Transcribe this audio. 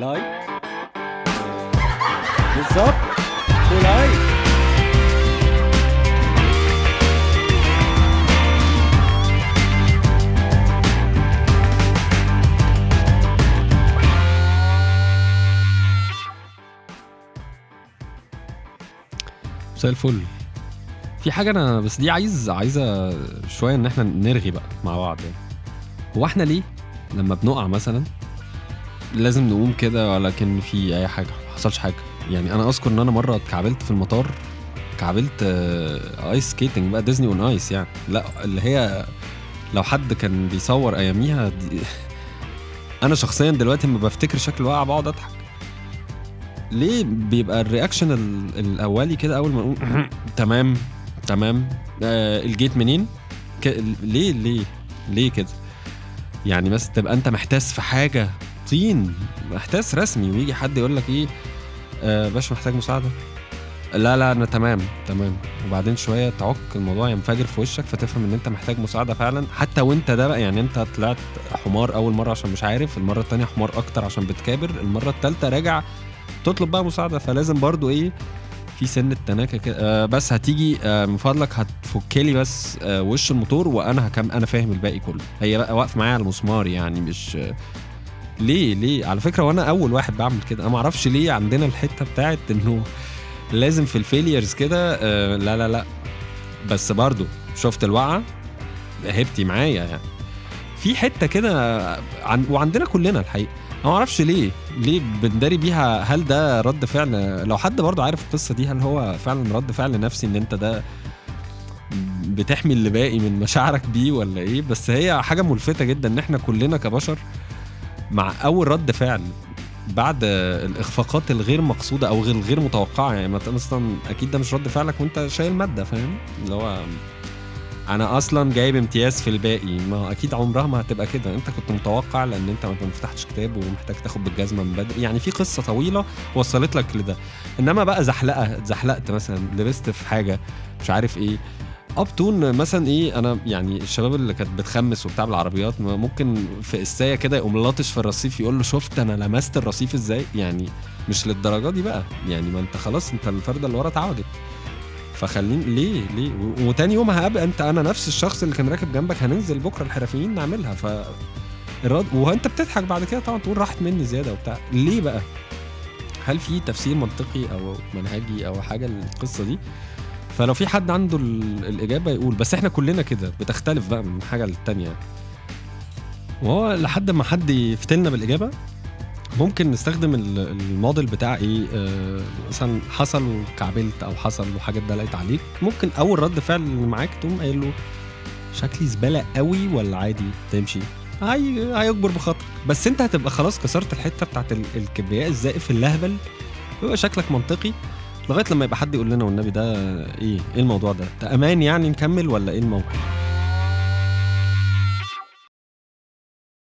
لايك بالظبط ولايك مساء الفل. في حاجة أنا بس دي عايز عايزة شوية إن إحنا نرغي بقى مع بعض يعني. هو إحنا ليه لما بنقع مثلا لازم نقوم كده ولكن في أي حاجة ما حصلش حاجة. يعني أنا أذكر إن أنا مرة اتكعبلت في المطار كعبلت ice skating بقى Disney on Ice يعني. لا اللي هي لو حد كان بيصور أياميها دي أنا شخصيا دلوقتي لما بفتكر شكل الوقعة بقعد أضحك. ليه بيبقى ال reaction ال- الاولي كده أول ما نقول تمام تمام. آه الجيت منين؟ ك... ليه ليه ليه كده؟ يعني بس تبقى أنت محتاس في حاجة طين محتاس رسمي ويجي حد يقول لك إيه آه باشا محتاج مساعدة. لا لا أنا تمام تمام. وبعدين شوية تعك الموضوع ينفجر في وشك فتفهم إن أنت محتاج مساعدة فعلا. حتى وأنت ده بقى يعني أنت طلعت حمار أول مرة عشان مش عارف المرة التانية حمار أكتر عشان بتكابر المرة التالتة راجع تطلب بقى مساعدة. فلازم برضو إيه في سن التناكة كده. آه بس هتيجي آه من فضلك هتفكلي بس آه وش الموتور وأنا هكم أنا فاهم الباقي كله. هي بقى واقف معايا على المسمار يعني مش ليه ليه؟ على فكرة وأنا أول واحد بعمل كده. أنا ما أعرفش ليه عندنا الحتة بتاعت إنه لازم في الفيليرز كده آه لا لا لا. بس برضو شفت الوقعة؟ هبتي معايا يعني. في حتة كده عن وعندنا كلنا الحقيقة. أنا ما أعرفش ليه ليه بنداري بيها؟ هل ده رد فعل؟ لو حد برضه عارف القصة دي هل هو فعلا رد فعل نفسي إن أنت ده بتحمي اللي باقي من مشاعرك بيه ولا إيه؟ بس هي حاجة ملفتة جدا إن إحنا كلنا كبشر مع أول رد فعل بعد الإخفاقات الغير مقصودة أو غير الغير متوقعة يعني مثلا أصلا أكيد ده مش رد فعلك وأنت شايل مادة فاهم؟ اللي هو أنا أصلا جايب امتياز في الباقي ما أكيد عمرها ما هتبقى كده. أنت كنت متوقع لأن أنت ما فتحتش كتاب ومحتاج تاخد بالجزمة من بدري. يعني في قصة طويلة وصلت لك لده. إنما بقى زحلقة اتزحلقت مثلا لبست في حاجة مش عارف إيه اب تون مثلا إيه أنا يعني الشباب اللي كانت بتخمس وبتاع بالعربيات ممكن في قسايه كده يقوم لاطش في الرصيف يقول له شفت أنا لمست الرصيف إزاي؟ يعني مش للدرجة دي بقى. يعني ما أنت خلاص أنت الفرده اللي ورا اتعودت. فخليني ليه؟ ليه؟ وتاني يوم هقابل انت أنا نفس الشخص اللي كان راكب جنبك هننزل بكرة الحرفيين نعملها. ف الرد وأنت بتضحك بعد كده طبعا تقول راحت مني زيادة وبتاع. ليه بقى؟ هل في تفسير منطقي أو منهجي أو حاجة للقصة دي؟ فلو في حد عنده ال- الإجابة يقول بس إحنا كلنا كده بتختلف بقى من حاجة للتانية. وهو لحد ما حد يفتلنا بالإجابة ممكن نستخدم ال- الموديل بتاع إيه؟ آه مثلا حصل وكعبلت أو حصل وحاجات دلقت عليك. ممكن أول رد فعل اللي معاك تقوم قايل له شكلي زبالة قوي ولا عادي؟ تمشي. هي هيكبر بخاطرك. بس أنت هتبقى خلاص كسرت الحتة بتاعت ال- الكبرياء الزائف اللهبل. ويبقى شكلك منطقي. لغاية لما يبقى حد يقول لنا والنبي ده إيه؟ إيه الموضوع ده؟ ده أمان يعني نكمل ولا إيه الموقف؟